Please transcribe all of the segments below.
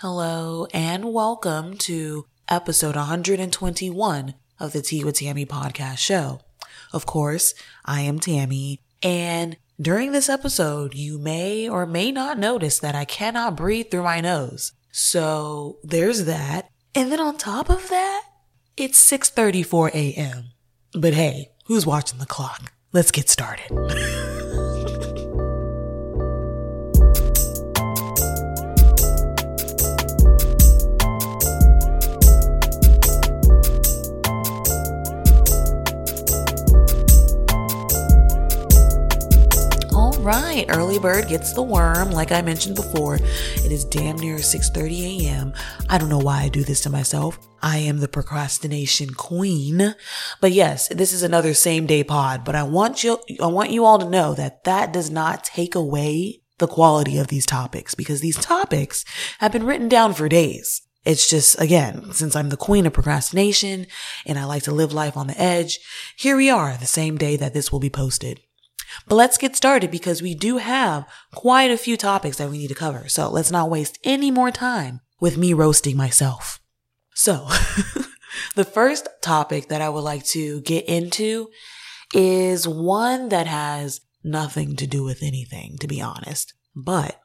Hello and welcome to episode 121 of the Tea with Tammy podcast show. Of course, I am Tammy and during this episode, you may or may not notice that I cannot breathe through my nose. So there's that. And then on top of that, it's 6:34 a.m. But hey, who's watching the clock? Let's get started. right, early bird gets the worm. Like I mentioned before, it is damn near 6:30 a.m. I don't know why I do this to myself. I am the procrastination queen. But yes, this is another same day pod, but I want you I want you all to know that that does not take away the quality of these topics because these topics have been written down for days. It's just, again, since I'm the queen of procrastination and I like to live life on the edge, here we are the same day that this will be posted. But let's get started because we do have quite a few topics that we need to cover. So let's not waste any more time with me roasting myself. So the first topic that I would like to get into is one that has nothing to do with anything, to be honest. But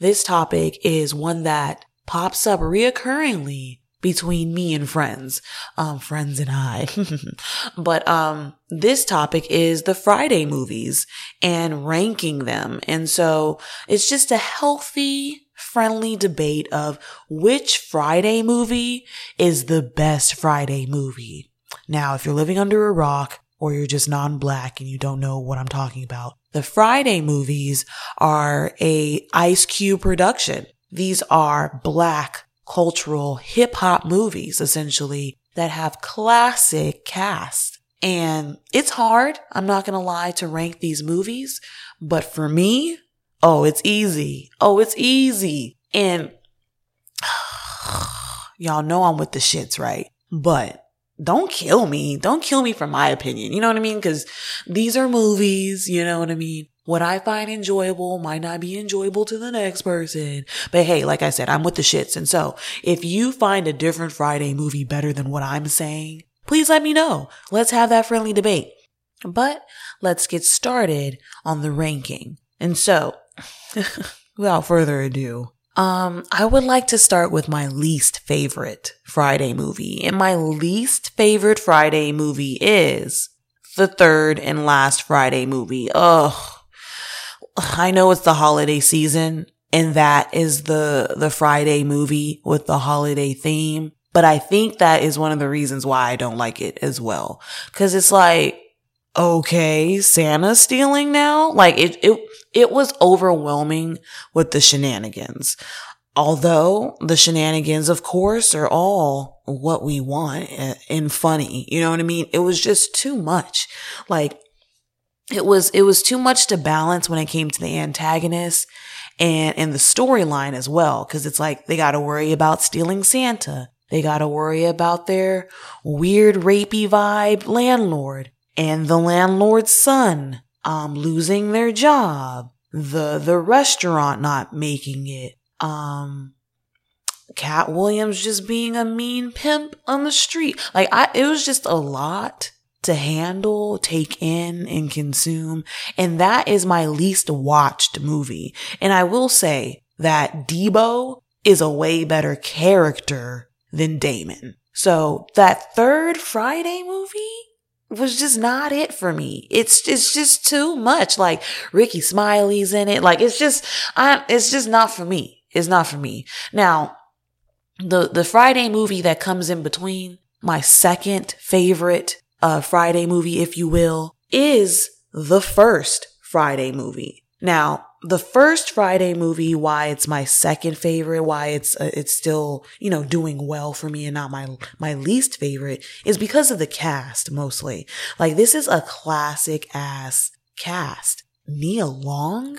this topic is one that pops up reoccurringly between me and friends, um, friends and I. but, um, this topic is the Friday movies and ranking them. And so it's just a healthy, friendly debate of which Friday movie is the best Friday movie. Now, if you're living under a rock or you're just non-black and you don't know what I'm talking about, the Friday movies are a Ice Cube production. These are black cultural hip hop movies, essentially, that have classic cast. And it's hard. I'm not going to lie to rank these movies, but for me, oh, it's easy. Oh, it's easy. And y'all know I'm with the shits, right? But don't kill me. Don't kill me for my opinion. You know what I mean? Cause these are movies. You know what I mean? What I find enjoyable might not be enjoyable to the next person. But hey, like I said, I'm with the shits. And so if you find a different Friday movie better than what I'm saying, please let me know. Let's have that friendly debate. But let's get started on the ranking. And so without further ado, um, I would like to start with my least favorite Friday movie. And my least favorite Friday movie is the third and last Friday movie. Ugh. I know it's the holiday season and that is the, the Friday movie with the holiday theme. But I think that is one of the reasons why I don't like it as well. Cause it's like, okay, Santa stealing now? Like it, it, it was overwhelming with the shenanigans. Although the shenanigans, of course, are all what we want and funny. You know what I mean? It was just too much. Like it was it was too much to balance when it came to the antagonist and and the storyline as well because it's like they got to worry about stealing Santa. They got to worry about their weird rapey vibe landlord and the landlord's son um losing their job. The the restaurant not making it. Um Katt Williams just being a mean pimp on the street. Like I it was just a lot to handle, take in, and consume. And that is my least watched movie. And I will say that Debo is a way better character than Damon. So that third Friday movie was just not it for me. It's it's just too much. Like Rickey Smiley's in it. Like it's just I it's just not for me. It's not for me. Now, the the Friday movie that comes in between, my second favorite uh, Friday movie, if you will, is the first Friday movie. Now, the first Friday movie, why it's my second favorite, why it's uh, it's still you know doing well for me and not my my least favorite, is because of the cast mostly. Like this is a classic ass cast. Nia Long,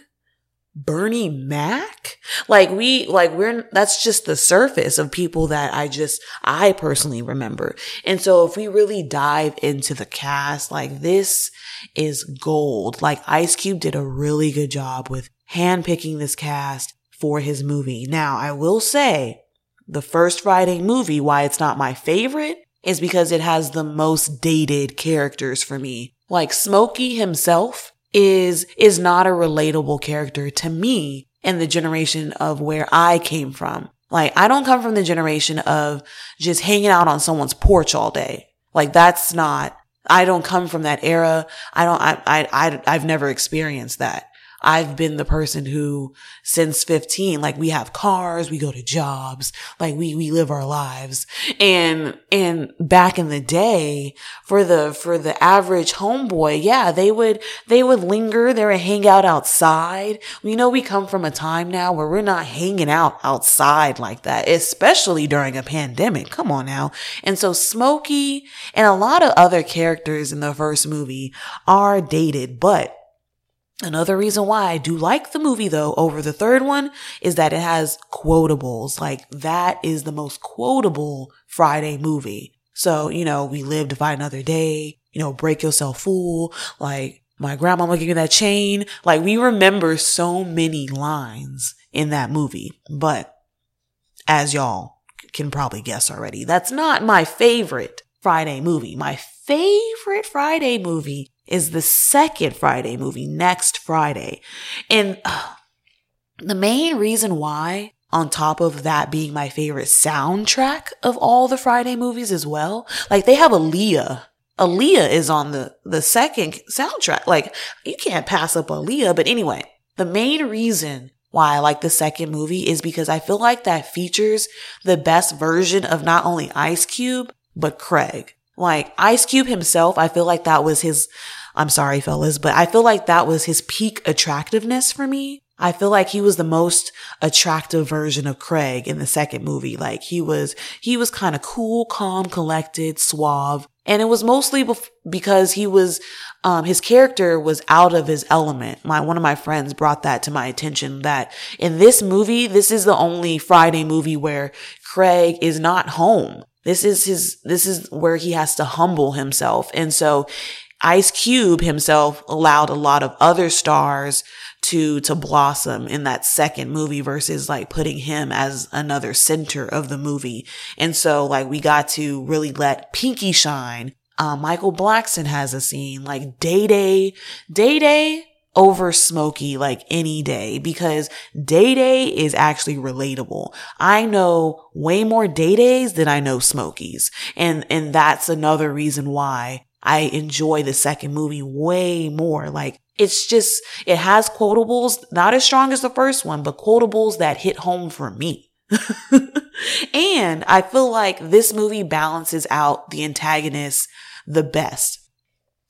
Bernie Mac? Like we, like we're, that's just the surface of people that I just, I personally remember. And so if we really dive into the cast, like this is gold. Like Ice Cube did a really good job with handpicking this cast, for his movie. Now, I will say the first Friday movie, why it's not my favorite is because it has the most dated characters for me. Like Smokey himself is, is not a relatable character to me and the generation of where I came from. Like I don't come from the generation of just hanging out on someone's porch all day. Like that's not, I don't come from that era. I don't, I, I, I I've never experienced that. I've been the person who since 15, like we have cars, we go to jobs, like we, we live our lives. And, and back in the day for the, for the average homeboy, yeah, they would, they would linger, they would hang out outside. We know we come from a time now where we're not hanging out outside like that, especially during a pandemic. Come on now. And so Smokey and a lot of other characters in the first movie are dated, but Another reason why I do like the movie though over the third one is that it has quotables. Like that is the most quotable Friday movie. So, you know, we live to fight another day, you know, break yourself fool, like my grandma give me that chain. Like we remember so many lines in that movie, but as y'all can probably guess already, that's not my favorite Friday movie. My favorite Friday movie is the second Friday movie next Friday. And uh, the main reason why, on top of that being my favorite soundtrack of all the Friday movies as well, like they have Aaliyah. Aaliyah is on the, the second soundtrack. Like you can't pass up Aaliyah. But anyway, the main reason why I like the second movie is because I feel like that features the best version of not only Ice Cube, but Craig. Like Ice Cube himself, I feel like that was his, I'm sorry, fellas, but I feel like that was his peak attractiveness for me. I feel like he was the most attractive version of Craig in the second movie. Like he was, he was kind of cool, calm, collected, suave. And it was mostly bef- because he was, um, his character was out of his element. My, one of my friends brought that to my attention that in this movie, this is the only Friday movie where Craig is not home. This is his, this is where he has to humble himself. And so Ice Cube himself allowed a lot of other stars to, to blossom in that second movie versus like putting him as another center of the movie. And so like we got to really let Pinky shine. Uh, Michael Blackson has a scene like Day Day, Day Day over Smokey like any day because Day Day is actually relatable. I know way more Day Days than I know Smokies. And, and that's another reason why I enjoy the second movie way more. Like it's just, it has quotables, not as strong as the first one, but quotables that hit home for me. and I feel like this movie balances out the antagonists the best.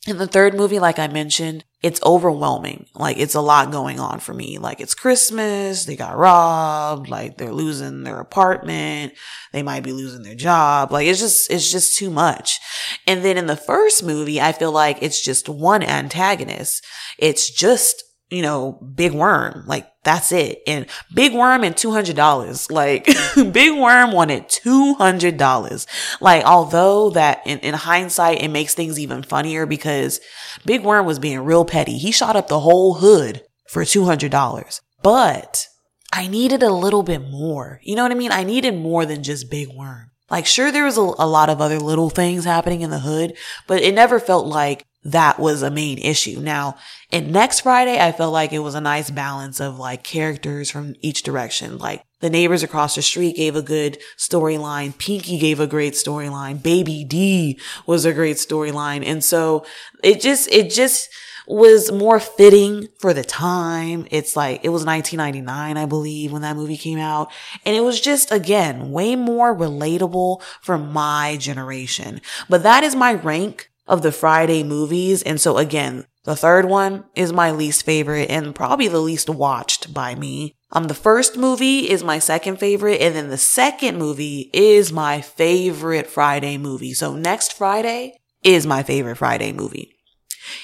In the third movie, like I mentioned, it's overwhelming. Like it's a lot going on for me. Like it's Christmas. They got robbed. Like they're losing their apartment. They might be losing their job. Like it's just, it's just too much. And then in the first movie, I feel like it's just one antagonist. It's just you know, Big Worm. Like that's it. And Big Worm and $200. Like Big Worm wanted $200. Like although that in, in hindsight, it makes things even funnier because Big Worm was being real petty. He shot up the whole hood for $200. But I needed a little bit more. You know what I mean? I needed more than just Big Worm. Like sure, there was a, a lot of other little things happening in the hood, but it never felt like that was a main issue. Now, in next Friday, I felt like it was a nice balance of like characters from each direction. Like the neighbors across the street gave a good storyline. Pinky gave a great storyline. Baby D was a great storyline. And so it just, it just, was more fitting for the time. It's like, it was 1999, I believe, when that movie came out. And it was just, again, way more relatable for my generation. But that is my rank of the Friday movies. And so again, the third one is my least favorite and probably the least watched by me. Um, the first movie is my second favorite, and then the second movie is my favorite Friday movie. So next Friday is my favorite Friday movie.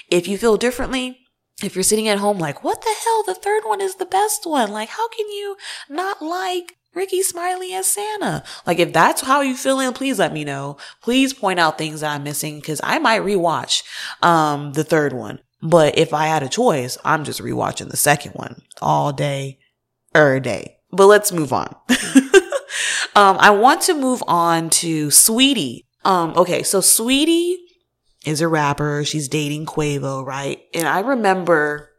If you feel differently, if you're sitting at home like, what the hell? The third one is the best one. Like, how can you not like Rickey Smiley as Santa. Like if that's how you feeling, please let me know. Please point out things that I'm missing because I might rewatch um the third one. But if I had a choice, I'm just rewatching the second one all day, er day. but let's move on. um, I want to move on to Saweetie. Um, okay, so Saweetie is a rapper. She's dating Quavo, right? And I remember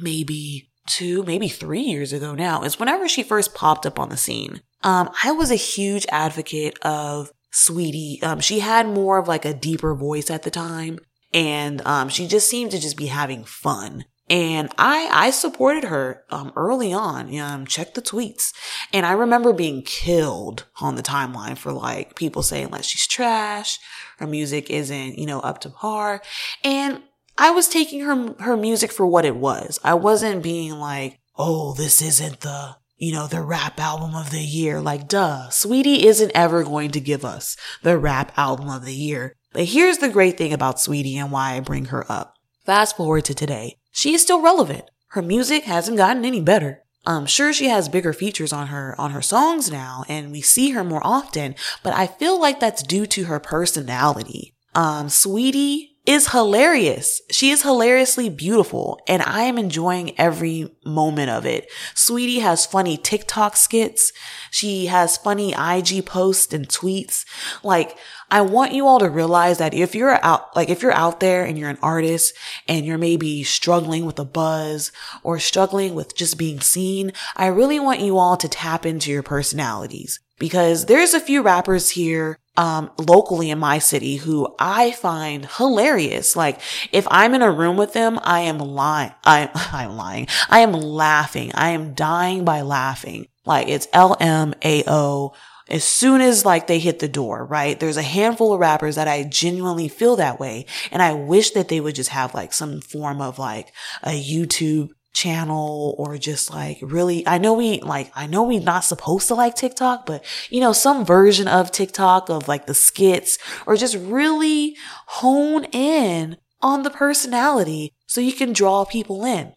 maybe two, maybe three years ago now is whenever she first popped up on the scene. Um, I was a huge advocate of Saweetie. Um, she had more of like a deeper voice at the time and, um, she just seemed to just be having fun. And I, I supported her, um, early on. Um, check the tweets. And I remember being killed on the timeline for like people saying like she's trash. Her music isn't, you know, up to par. And I was taking her, her music for what it was. I wasn't being like, oh, this isn't the, you know, the rap album of the year. Like, duh, Saweetie isn't ever going to give us the rap album of the year. But here's the great thing about Saweetie and why I bring her up. Fast forward to today she is still relevant. Her music hasn't gotten any better. I'm sure she has bigger features on her, on her songs now, and we see her more often, but I feel like that's due to her personality. Um, Saweetie is hilarious. She is hilariously beautiful and I am enjoying every moment of it. Saweetie has funny TikTok skits. She has funny IG posts and tweets. Like, I want you all to realize that if you're out, like if you're out there and you're an artist and you're maybe struggling with a buzz or struggling with just being seen, I really want you all to tap into your personalities because there's a few rappers here um, locally in my city who I find hilarious. Like if I'm in a room with them, I am lying. I'm, I'm lying. I am laughing. I am dying by laughing. Like it's LMAO. As soon as like they hit the door, right? There's a handful of rappers that I genuinely feel that way. And I wish that they would just have like some form of like a YouTube channel or just like really, I know we like, I know we're not supposed to like TikTok, but you know, some version of TikTok of like the skits or just really hone in on the personality so you can draw people in.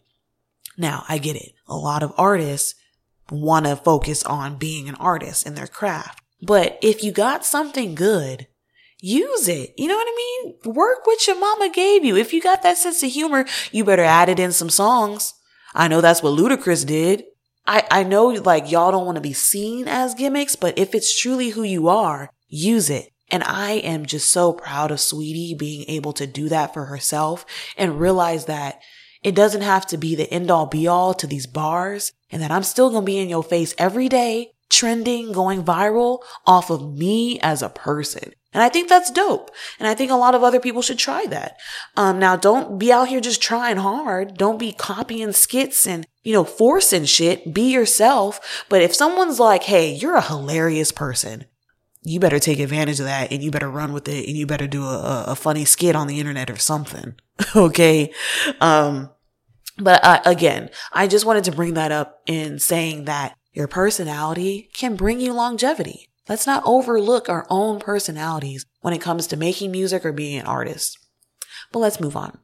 Now, I get it. A lot of artists want to focus on being an artist in their craft. But if you got something good, use it. You know what I mean? Work what your mama gave you. If you got that sense of humor, you better add it in some songs. I know that's what Ludacris did. I, I know like y'all don't want to be seen as gimmicks, but if it's truly who you are, use it. And I am just so proud of Saweetie being able to do that for herself and realize that it doesn't have to be the end all be all to these bars and that I'm still going to be in your face every day, trending, going viral off of me as a person. And I think that's dope. And I think a lot of other people should try that. Um, now don't be out here just trying hard. Don't be copying skits and, you know, forcing shit. Be yourself. But if someone's like, Hey, you're a hilarious person. You better take advantage of that and you better run with it and you better do a, a funny skit on the internet or something. okay. Um, but uh, again, I just wanted to bring that up in saying that your personality can bring you longevity. Let's not overlook our own personalities when it comes to making music or being an artist. But let's move on.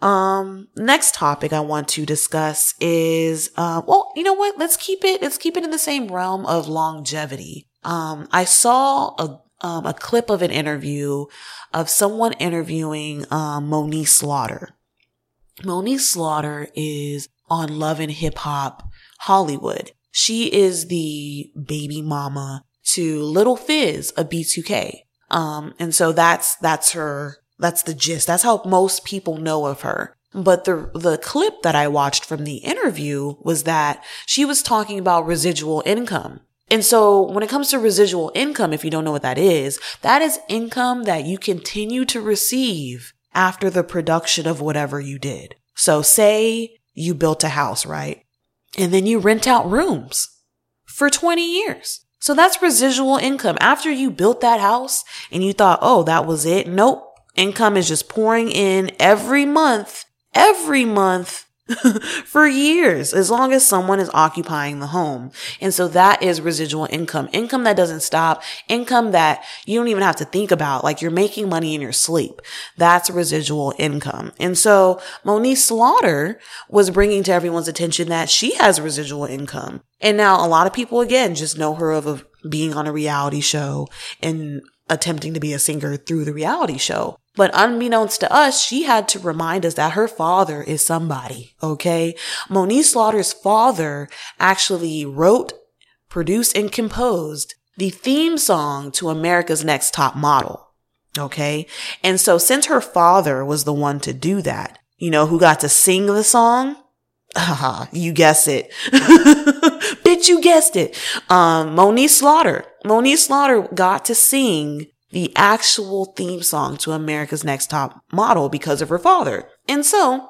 Um, next topic I want to discuss is, uh, well, you know what? Let's keep it, let's keep it in the same realm of longevity. Um, I saw a, um, a clip of an interview of someone interviewing, um, Moniece Slaughter. Moniece Slaughter is on Love and Hip Hop Hollywood. She is the baby mama to Lil Fizz of B2K. Um, and so that's, that's her, that's the gist. That's how most people know of her. But the, the clip that I watched from the interview was that she was talking about residual income. And so when it comes to residual income, if you don't know what that is, that is income that you continue to receive after the production of whatever you did. So say you built a house, right? And then you rent out rooms for 20 years. So that's residual income. After you built that house and you thought, oh, that was it. Nope. Income is just pouring in every month, every month for years, as long as someone is occupying the home. And so that is residual income, income that doesn't stop, income that you don't even have to think about. Like you're making money in your sleep. That's residual income. And so Moniece Slaughter was bringing to everyone's attention that she has residual income. And now a lot of people again just know her of a, being on a reality show and attempting to be a singer through the reality show. But unbeknownst to us, she had to remind us that her father is somebody. Okay. Moniece Slaughter's father actually wrote, produced, and composed the theme song to America's Next Top Model. Okay. And so since her father was the one to do that, you know, who got to sing the song, Haha, you guessed it. Bitch, you guessed it. Um, Moniece Slaughter. Moniece Slaughter got to sing the actual theme song to America's Next Top Model because of her father. And so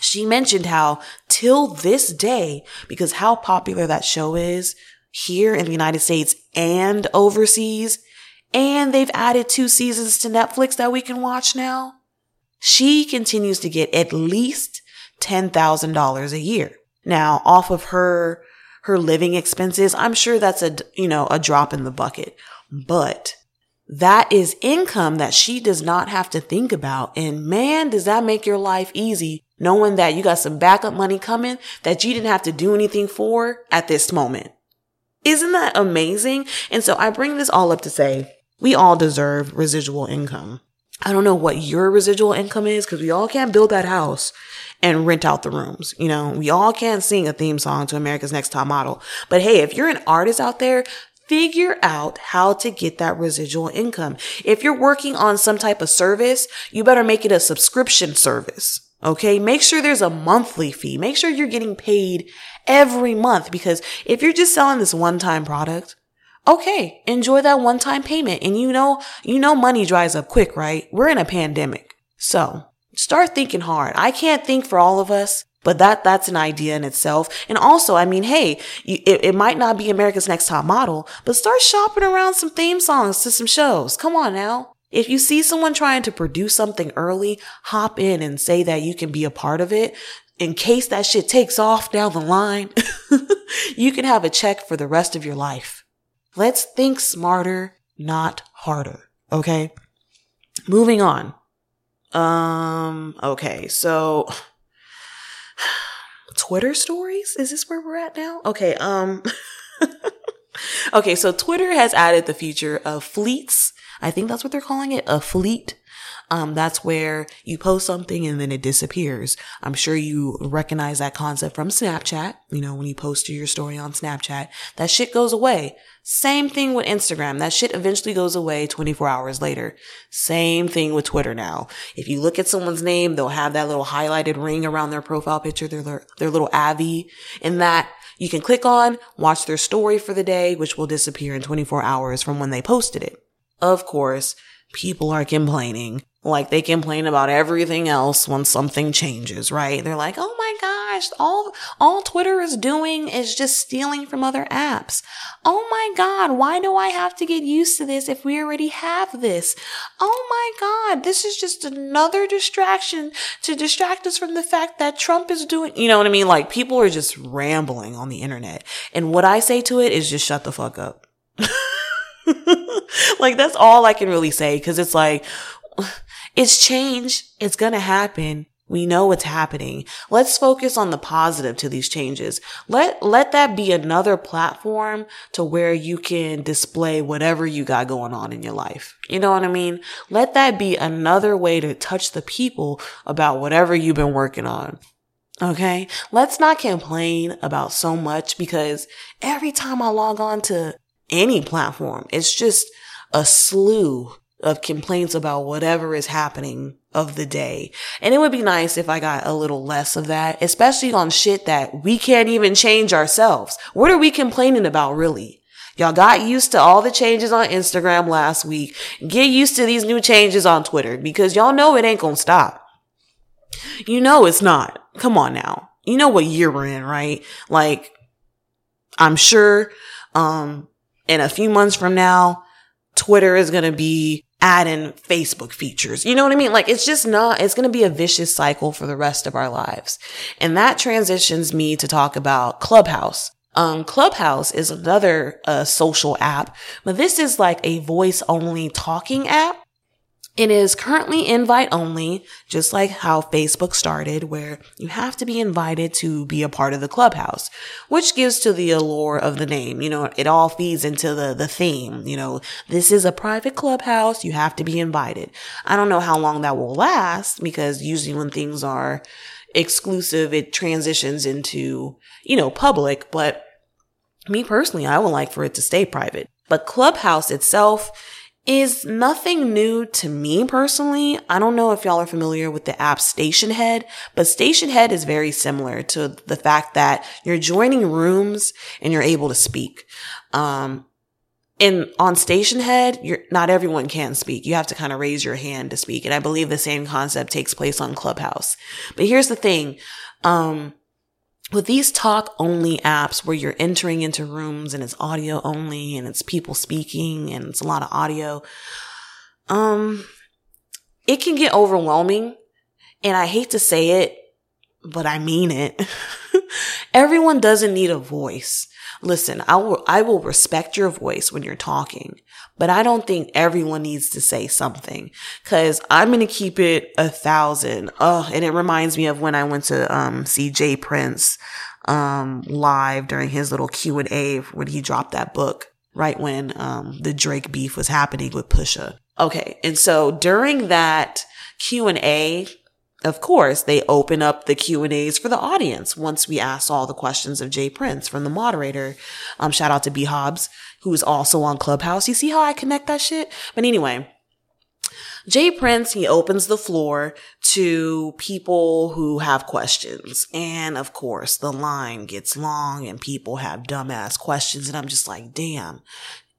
she mentioned how till this day, because how popular that show is here in the United States and overseas, and they've added two seasons to Netflix that we can watch now. She continues to get at least $10,000 a year. Now, off of her, her living expenses, I'm sure that's a, you know, a drop in the bucket, but that is income that she does not have to think about. And man, does that make your life easy knowing that you got some backup money coming that you didn't have to do anything for at this moment. Isn't that amazing? And so I bring this all up to say we all deserve residual income. I don't know what your residual income is because we all can't build that house and rent out the rooms. You know, we all can't sing a theme song to America's Next Top Model. But hey, if you're an artist out there, figure out how to get that residual income. If you're working on some type of service, you better make it a subscription service. Okay. Make sure there's a monthly fee. Make sure you're getting paid every month because if you're just selling this one time product, okay, enjoy that one time payment. And you know, you know, money dries up quick, right? We're in a pandemic. So start thinking hard. I can't think for all of us, but that, that's an idea in itself. And also, I mean, hey, you, it, it might not be America's Next Top Model, but start shopping around some theme songs to some shows. Come on now. If you see someone trying to produce something early, hop in and say that you can be a part of it. In case that shit takes off down the line, you can have a check for the rest of your life. Let's think smarter, not harder. Okay. Moving on. Um, okay. So Twitter stories? Is this where we're at now? Okay. Um, okay. So Twitter has added the feature of fleets. I think that's what they're calling it. A fleet. Um, that's where you post something and then it disappears. I'm sure you recognize that concept from Snapchat. You know, when you post your story on Snapchat, that shit goes away. Same thing with Instagram. That shit eventually goes away 24 hours later. Same thing with Twitter now. If you look at someone's name, they'll have that little highlighted ring around their profile picture, their, their little Avi. And that you can click on, watch their story for the day, which will disappear in 24 hours from when they posted it. Of course, people are complaining like they complain about everything else when something changes, right? They're like, "Oh my gosh, all all Twitter is doing is just stealing from other apps." "Oh my god, why do I have to get used to this if we already have this?" "Oh my god, this is just another distraction to distract us from the fact that Trump is doing." You know what I mean? Like people are just rambling on the internet. And what I say to it is just shut the fuck up. like that's all I can really say cuz it's like it's change. It's going to happen. We know what's happening. Let's focus on the positive to these changes. Let, let that be another platform to where you can display whatever you got going on in your life. You know what I mean? Let that be another way to touch the people about whatever you've been working on. Okay. Let's not complain about so much because every time I log on to any platform, it's just a slew of complaints about whatever is happening of the day. And it would be nice if I got a little less of that, especially on shit that we can't even change ourselves. What are we complaining about really? Y'all got used to all the changes on Instagram last week. Get used to these new changes on Twitter because y'all know it ain't gonna stop. You know it's not. Come on now. You know what year we're in, right? Like, I'm sure, um, in a few months from now, Twitter is going to be adding Facebook features. You know what I mean? Like it's just not, it's going to be a vicious cycle for the rest of our lives. And that transitions me to talk about Clubhouse. Um, Clubhouse is another uh, social app, but this is like a voice only talking app. It is currently invite only, just like how Facebook started, where you have to be invited to be a part of the clubhouse, which gives to the allure of the name. You know, it all feeds into the, the theme. You know, this is a private clubhouse. You have to be invited. I don't know how long that will last because usually when things are exclusive, it transitions into, you know, public, but me personally, I would like for it to stay private. But Clubhouse itself, is nothing new to me personally. I don't know if y'all are familiar with the app Stationhead, but Stationhead is very similar to the fact that you're joining rooms and you're able to speak. Um, and on Stationhead, you're, not everyone can speak. You have to kind of raise your hand to speak. And I believe the same concept takes place on Clubhouse. But here's the thing. Um, with these talk only apps where you're entering into rooms and it's audio only and it's people speaking and it's a lot of audio, um, it can get overwhelming. And I hate to say it, but I mean it. Everyone doesn't need a voice. Listen, I will, I will respect your voice when you're talking, but I don't think everyone needs to say something because I'm going to keep it a thousand. Oh, and it reminds me of when I went to, um, see J. Prince, um, live during his little Q and A when he dropped that book right when, um, the Drake beef was happening with Pusha. Okay. And so during that Q and A, of course, they open up the Q and A's for the audience once we ask all the questions of J. Prince from the moderator. Um, shout out to B Hobbs, who's also on Clubhouse. You see how I connect that shit? But anyway, J. Prince, he opens the floor to people who have questions. And of course, the line gets long and people have dumbass questions. And I'm just like, damn,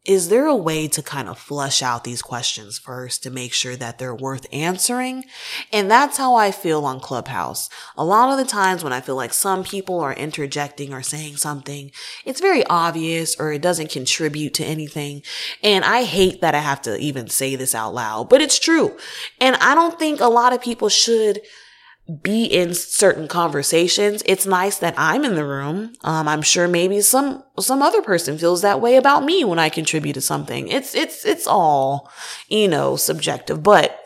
is there a way to kind of flush out these questions first to make sure that they're worth answering? And that's how I feel on Clubhouse. A lot of the times when I feel like some people are interjecting or saying something, it's very obvious or it doesn't contribute to anything. And I hate that I have to even say this out loud, but it's true. And I don't think a lot of people should be in certain conversations. It's nice that I'm in the room. Um, I'm sure maybe some, some other person feels that way about me when I contribute to something. It's, it's, it's all, you know, subjective, but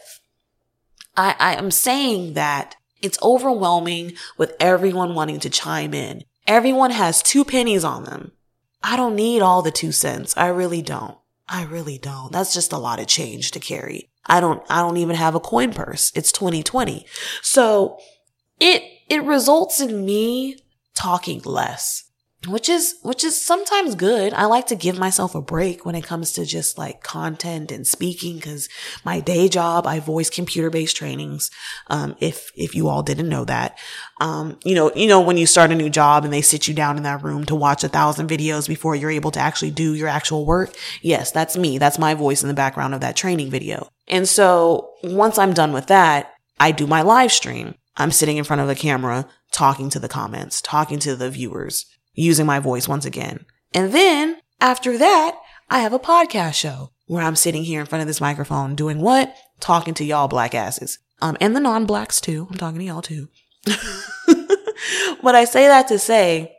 I, I am saying that it's overwhelming with everyone wanting to chime in. Everyone has two pennies on them. I don't need all the two cents. I really don't. I really don't. That's just a lot of change to carry. I don't, I don't even have a coin purse. It's 2020. So it, it results in me talking less which is which is sometimes good. I like to give myself a break when it comes to just like content and speaking cuz my day job I voice computer-based trainings. Um if if you all didn't know that. Um you know, you know when you start a new job and they sit you down in that room to watch a thousand videos before you're able to actually do your actual work. Yes, that's me. That's my voice in the background of that training video. And so once I'm done with that, I do my live stream. I'm sitting in front of the camera talking to the comments, talking to the viewers using my voice once again. And then after that, I have a podcast show where I'm sitting here in front of this microphone doing what? Talking to y'all black asses. Um, and the non-blacks too. I'm talking to y'all too. but I say that to say,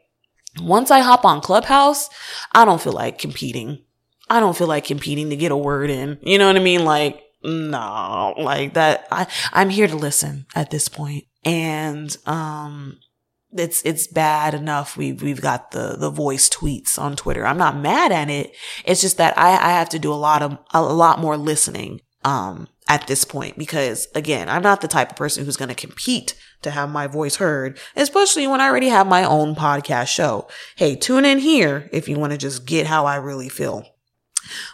once I hop on Clubhouse, I don't feel like competing. I don't feel like competing to get a word in. You know what I mean? Like, no, like that. I, I'm here to listen at this point. And, um, it's it's bad enough we've we've got the the voice tweets on Twitter. I'm not mad at it. It's just that I, I have to do a lot of a lot more listening um at this point because again, I'm not the type of person who's going to compete to have my voice heard, especially when I already have my own podcast show. Hey, tune in here if you want to just get how I really feel.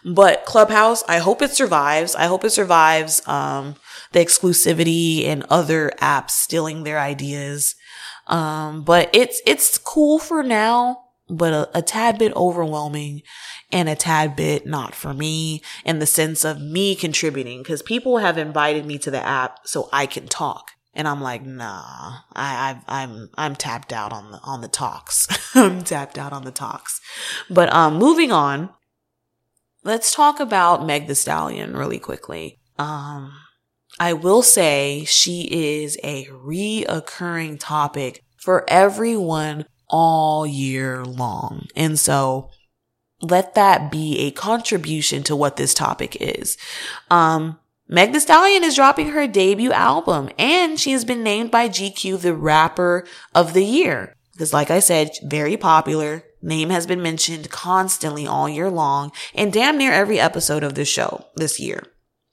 But Clubhouse, I hope it survives. I hope it survives um the exclusivity and other apps stealing their ideas. Um, but it's, it's cool for now, but a, a tad bit overwhelming and a tad bit not for me in the sense of me contributing because people have invited me to the app so I can talk. And I'm like, nah, I, I, I'm, I'm tapped out on the, on the talks. I'm tapped out on the talks. But, um, moving on, let's talk about Meg Thee Stallion really quickly. Um, I will say she is a reoccurring topic for everyone all year long. And so let that be a contribution to what this topic is. Um, Meg Thee Stallion is dropping her debut album and she has been named by GQ the rapper of the year. Because like I said, very popular. Name has been mentioned constantly all year long and damn near every episode of this show this year.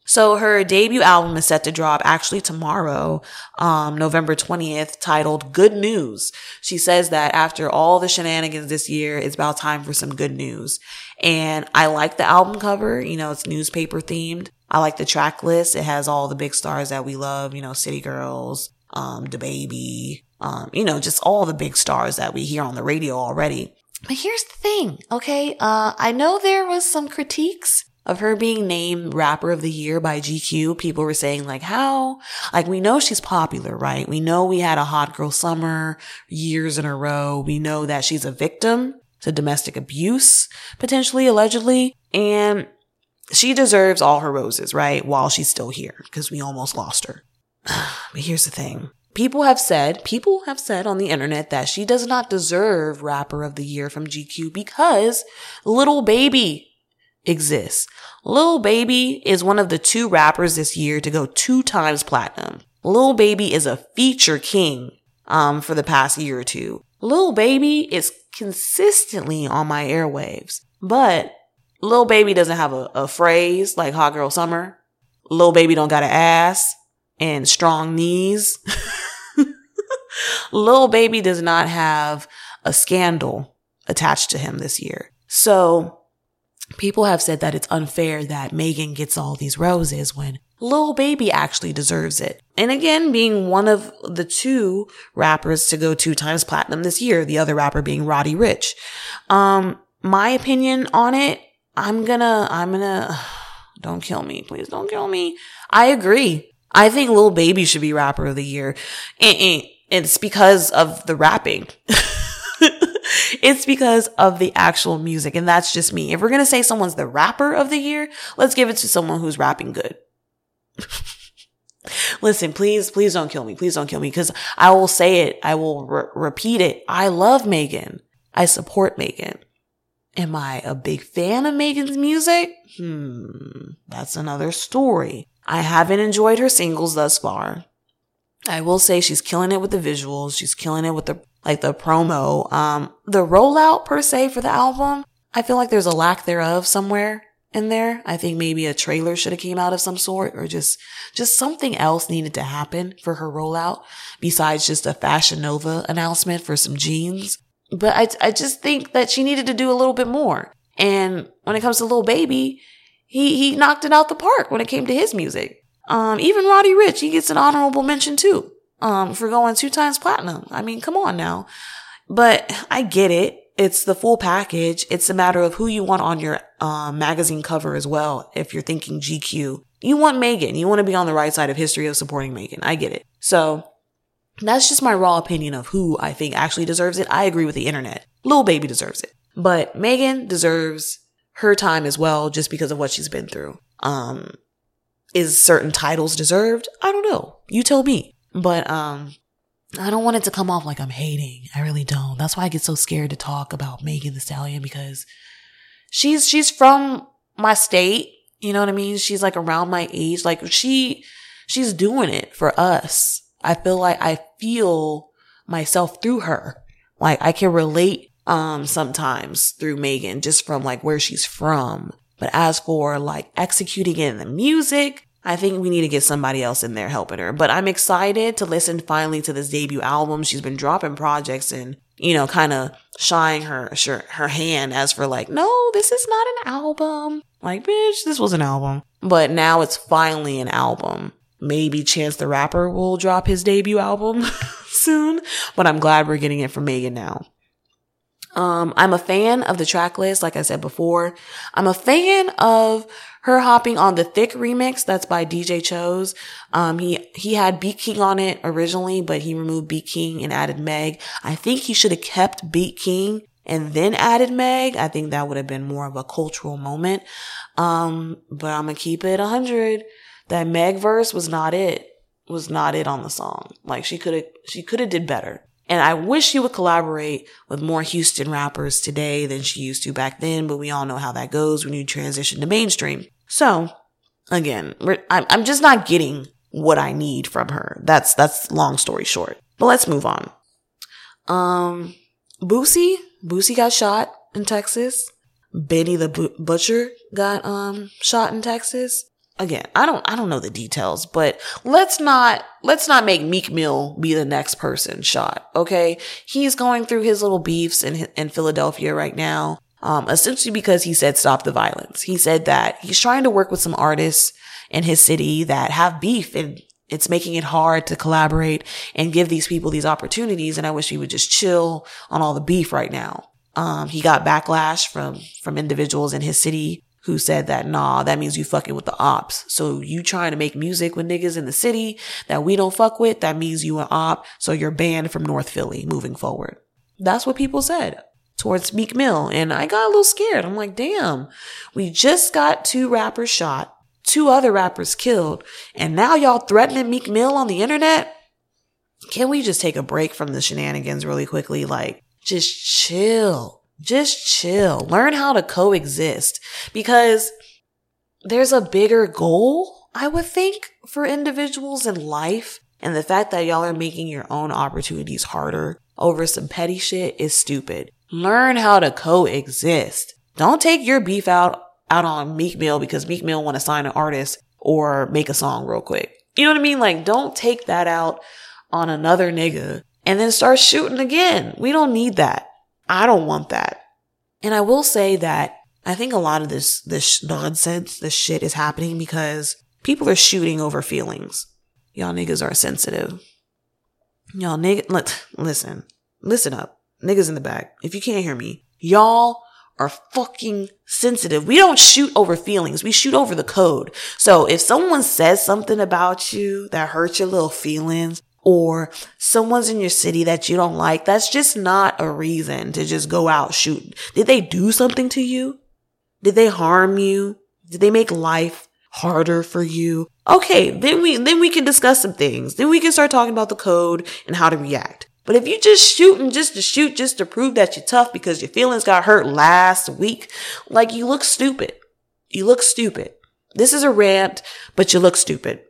So her debut album is set to drop actually tomorrow, um, November 20th, titled Good News. She says that after all the shenanigans this year, it's about time for some good news. And I like the album cover. You know, it's newspaper themed. I like the track list. It has all the big stars that we love, you know, City Girls, um, DaBaby, um, you know, just all the big stars that we hear on the radio already. But here's the thing, okay? Uh, I know there was some critiques of her being named rapper of the year by GQ. People were saying like, how? Like, we know she's popular, right? We know we had a hot girl summer years in a row. We know that she's a victim to domestic abuse, potentially, allegedly. And she deserves all her roses, right? While she's still here, because we almost lost her. but here's the thing. People have said, people have said on the internet that she does not deserve rapper of the year from GQ because Lil Baby exists. Lil Baby is one of the two rappers this year to go two times platinum. Lil Baby is a feature king, um, for the past year or two. Lil Baby is consistently on my airwaves, but Lil Baby doesn't have a, a phrase like Hot Girl Summer. Lil Baby don't got an ass and strong knees. Lil Baby does not have a scandal attached to him this year. So people have said that it's unfair that Megan gets all these roses when Lil Baby actually deserves it. And again, being one of the two rappers to go two times platinum this year, the other rapper being Roddy Ricch. Um, my opinion on it, I'm gonna, I'm gonna, don't kill me. Please don't kill me. I agree. I think Lil Baby should be rapper of the year. And it's because of the rapping. it's because of the actual music. And that's just me. If we're going to say someone's the rapper of the year, let's give it to someone who's rapping good. Listen, please, please don't kill me. Please don't kill me because I will say it. I will re- repeat it. I love Megan. I support Megan. Am I a big fan of Megan's music? Hmm, that's another story. I haven't enjoyed her singles thus far. I will say she's killing it with the visuals. She's killing it with the, like the promo. Um, the rollout per se for the album, I feel like there's a lack thereof somewhere in there. I think maybe a trailer should have came out of some sort or just, just something else needed to happen for her rollout besides just a Fashion Nova announcement for some jeans. But I, I just think that she needed to do a little bit more. And when it comes to Lil Baby, he, he knocked it out the park when it came to his music. Um, even Roddy Ricch, he gets an honorable mention too, um, for going two times platinum. I mean, come on now. But I get it. It's the full package. It's a matter of who you want on your um, magazine cover as well. If you're thinking GQ, you want Megan. You want to be on the right side of history of supporting Megan. I get it. So that's just my raw opinion of who I think actually deserves it. I agree with the internet. Lil Baby deserves it, but Megan deserves her time as well, just because of what she's been through. Um, is certain titles deserved? I don't know. You tell me. But um I don't want it to come off like I'm hating. I really don't. That's why I get so scared to talk about Megan Thee Stallion because she's she's from my state. You know what I mean? She's like around my age. Like she she's doing it for us. I feel like I feel myself through her. Like I can relate um sometimes through Megan just from like where she's from. But as for like executing it in the music, I think we need to get somebody else in there helping her. But I'm excited to listen finally to this debut album. She's been dropping projects and, you know, kind of shying her, her hand as for like, no, this is not an album. Like, bitch, this was an album. But now it's finally an album. Maybe Chance the Rapper will drop his debut album soon, but I'm glad we're getting it from Megan now. Um, I'm a fan of the track list, like I said before. I'm a fan of her hopping on the Thick remix that's by DJ Chose. Um, he, he had BeatKing on it originally, but he removed BeatKing and added Meg. I think he should have kept BeatKing and then added Meg. I think that would have been more of a cultural moment. Um, but I'm gonna keep it 100. That Meg verse was not it. Was not it on the song. Like she could have, she could have did better. And I wish she would collaborate with more Houston rappers today than she used to back then, but we all know how that goes when you transition to mainstream. So again, I'm, I'm just not getting what I need from her. That's, that's long story short. But let's move on. Um, Boosie, Boosie got shot in Texas. Benny the Butcher got, um, shot in Texas. Again, I don't, I don't know the details, but let's not, let's not make Meek Mill be the next person shot. Okay. He's going through his little beefs in, in Philadelphia right now. Um, essentially because he said stop the violence. He said that he's trying to work with some artists in his city that have beef and it's making it hard to collaborate and give these people these opportunities. And I wish he would just chill on all the beef right now. Um, he got backlash from, from individuals in his city who said that, nah, that means you fucking with the ops. So you trying to make music with niggas in the city that we don't fuck with, that means you an op. So you're banned from North Philly moving forward. That's what people said towards Meek Mill. And I got a little scared. I'm like, damn, we just got two rappers shot two other rappers killed, and now y'all threatening Meek Mill on the internet? Can we just take a break from the shenanigans really quickly? Like, just chill. Just chill. Learn how to coexist because there's a bigger goal, I would think, for individuals in life. And the fact that y'all are making your own opportunities harder over some petty shit is stupid. Learn how to coexist. Don't take your beef out out on Meek Mill because Meek Mill want to sign an artist or make a song real quick. You know what I mean? Like, don't take that out on another nigga and then start shooting again. We don't need that. I don't want that. And I will say that I think a lot of this, this nonsense, this shit is happening because people are shooting over feelings. Y'all niggas are sensitive. Y'all niggas, listen, listen up. Niggas in the back. If you can't hear me, y'all are fucking sensitive. We don't shoot over feelings. We shoot over the code. So if someone says something about you that hurts your little feelings or someone's in your city that you don't like, that's just not a reason to just go out shooting. Did they do something to you? Did they harm you? Did they make life harder for you? Okay, then we, then we can discuss some things. Then we can start talking about the code and how to react. But if you just shooting just to shoot, just to prove that you're tough because your feelings got hurt last week, like you look stupid. You look stupid. This is a rant, but you look stupid.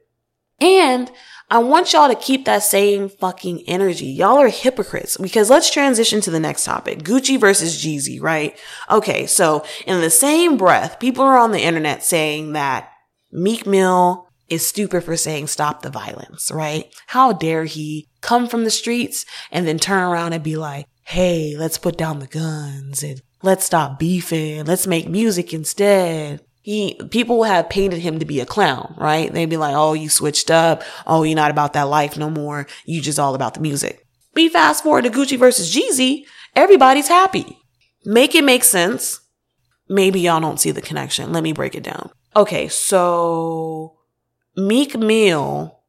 And I want y'all to keep that same fucking energy. Y'all are hypocrites because let's transition to the next topic. Gucci versus Jeezy, right? Okay. So in the same breath, people are on the internet saying that Meek Mill is stupid for saying stop the violence, right? How dare he come from the streets and then turn around and be like, Hey, let's put down the guns and let's stop beefing. Let's make music instead. He, people have painted him to be a clown, right? They'd be like, Oh, you switched up. Oh, you're not about that life no more. You just all about the music. We fast forward to Gucci versus Jeezy. Everybody's happy. Make it make sense. Maybe y'all don't see the connection. Let me break it down. Okay. So Meek Mill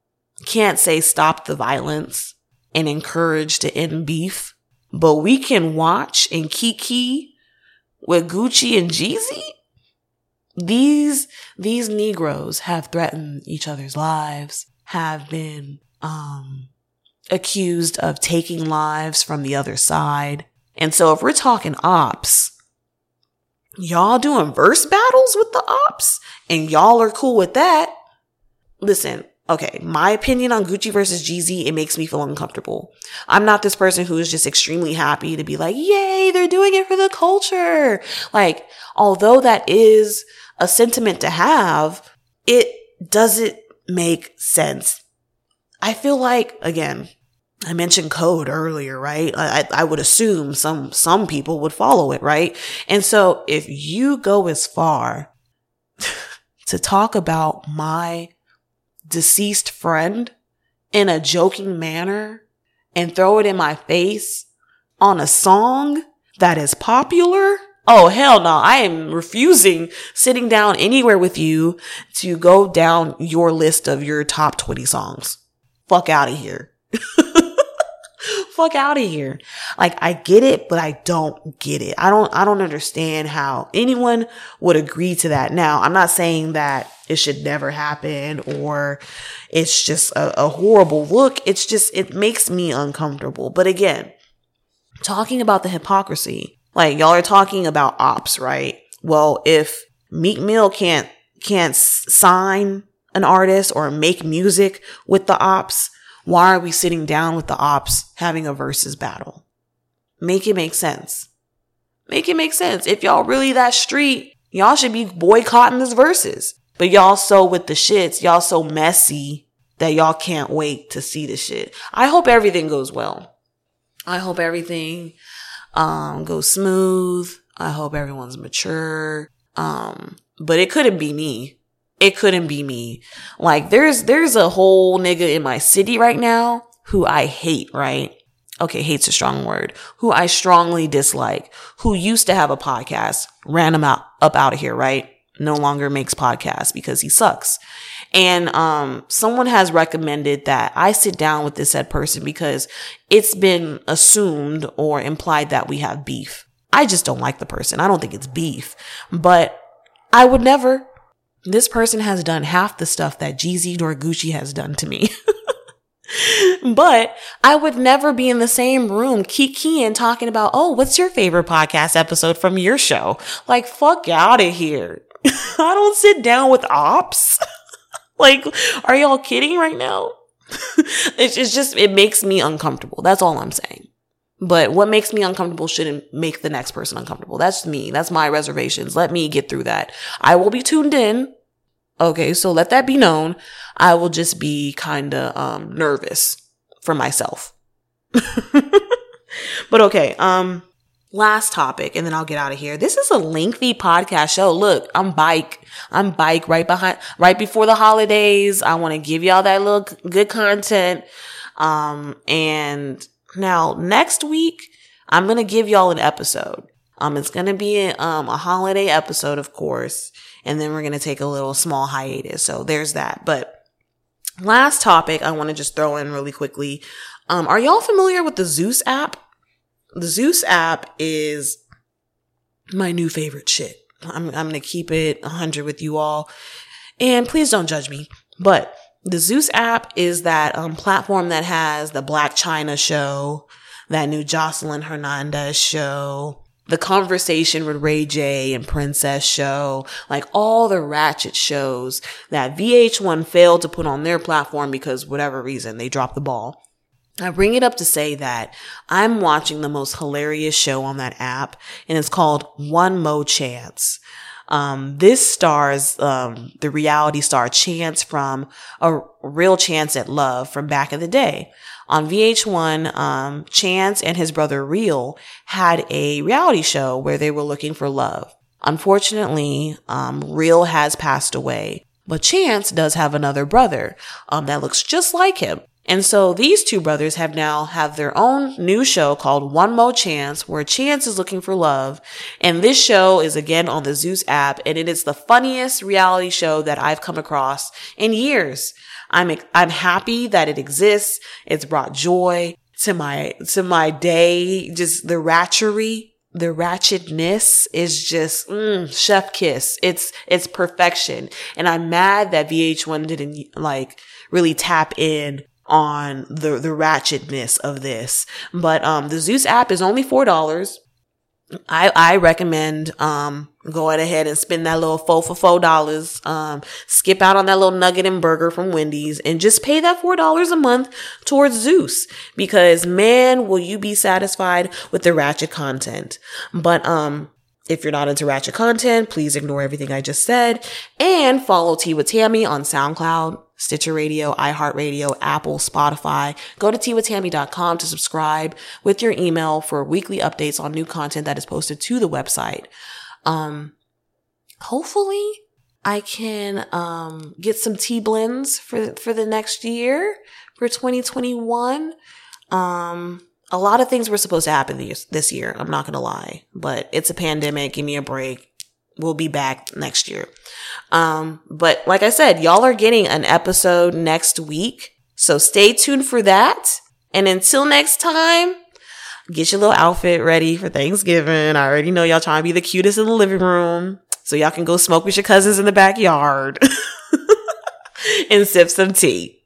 can't say stop the violence and encourage to end beef, but we can watch and kiki with Gucci and Jeezy. These, these Negroes have threatened each other's lives, have been, um, accused of taking lives from the other side. And so if we're talking ops, y'all doing verse battles with the ops and y'all are cool with that listen, okay, my opinion on Gucci versus Jeezy, it makes me feel uncomfortable. I'm not this person who is just extremely happy to be like, yay, they're doing it for the culture. Like, although that is a sentiment to have, it doesn't make sense. I feel like, again, I mentioned code earlier, right? I, I would assume some, some people would follow it, right? And so if you go as far to talk about my deceased friend in a joking manner and throw it in my face on a song that is popular? Oh, hell no. I am refusing sitting down anywhere with you to go down your list of your top 20 songs. Fuck out of here. fuck out of here. Like I get it, but I don't get it. I don't, I don't understand how anyone would agree to that. Now, I'm not saying that it should never happen or it's just a, a horrible look. It's just, it makes me uncomfortable. But again, talking about the hypocrisy, like y'all are talking about ops, right? Well, if Meek Mill can't can't sign an artist or make music with the ops, why are we sitting down with the ops having a versus battle? Make it make sense. Make it make sense. If y'all really that street, y'all should be boycotting this verses. But y'all so with the shits, y'all so messy that y'all can't wait to see the shit. I hope everything goes well. I hope everything um goes smooth. I hope everyone's mature. Um, but it couldn't be me. It couldn't be me. Like there's there's a whole nigga in my city right now who I hate, right? Okay, hate's a strong word. Who I strongly dislike, who used to have a podcast, ran him out up out of here, right? No longer makes podcasts because he sucks. And um, someone has recommended that I sit down with this said person because it's been assumed or implied that we have beef. I just don't like the person. I don't think it's beef, but I would never. This person has done half the stuff that Jeezy or Gucci has done to me. but I would never be in the same room kikiing talking about, oh, what's your favorite podcast episode from your show? Like, fuck out of here. I don't sit down with ops. like, are y'all kidding right now? it's just, it makes me uncomfortable. That's all I'm saying. But what makes me uncomfortable shouldn't make the next person uncomfortable. That's me. That's my reservations. Let me get through that. I will be tuned in. Okay. So let that be known. I will just be kind of, um, nervous for myself. but okay. Um, last topic and then I'll get out of here. This is a lengthy podcast show. Look, I'm bike. I'm bike right behind, right before the holidays. I want to give y'all that little good content. Um, and now, next week, I'm going to give y'all an episode. Um, it's going to be a, um, a holiday episode, of course, and then we're going to take a little small hiatus. So there's that. But last topic I want to just throw in really quickly. Um, are y'all familiar with the Zeus app? The Zeus app is my new favorite shit. I'm, I'm going to keep it 100 with you all. And please don't judge me. But the Zeus app is that um, platform that has the Blac Chyna show, that new Jocelyn Hernandez show, the conversation with Ray J and Princess show, like all the ratchet shows that VH1 failed to put on their platform because whatever reason they dropped the ball. I bring it up to say that I'm watching the most hilarious show on that app and it's called One Mo Chance. Um, this stars um, the reality star Chance from a real chance at love from back in the day. On VH1, um, Chance and his brother Real had a reality show where they were looking for love. Unfortunately, um, Real has passed away, but Chance does have another brother um, that looks just like him. And so these two brothers have now have their own new show called One Mo Chance, where Chance is looking for love. And this show is again on the Zeus app, and it is the funniest reality show that I've come across in years. I'm I'm happy that it exists. It's brought joy to my to my day. Just the ratchery, the ratchetness is just mm, chef kiss. It's it's perfection. And I'm mad that VH1 didn't like really tap in on the the ratchetness of this. But um the Zeus app is only four dollars. I I recommend um going ahead and spend that little four for four dollars. Um skip out on that little nugget and burger from Wendy's and just pay that four dollars a month towards Zeus because man will you be satisfied with the ratchet content. But um if you're not into ratchet content, please ignore everything I just said and follow Tea with Tammy on SoundCloud, Stitcher Radio, iHeartRadio, Apple, Spotify. Go to teawithtammy.com to subscribe with your email for weekly updates on new content that is posted to the website. Um, hopefully I can, um, get some tea blends for, for the next year for 2021. Um, a lot of things were supposed to happen this, this year. I'm not going to lie, but it's a pandemic. Give me a break. We'll be back next year. Um, but like I said, y'all are getting an episode next week. So stay tuned for that. And until next time, get your little outfit ready for Thanksgiving. I already know y'all trying to be the cutest in the living room. So y'all can go smoke with your cousins in the backyard and sip some tea.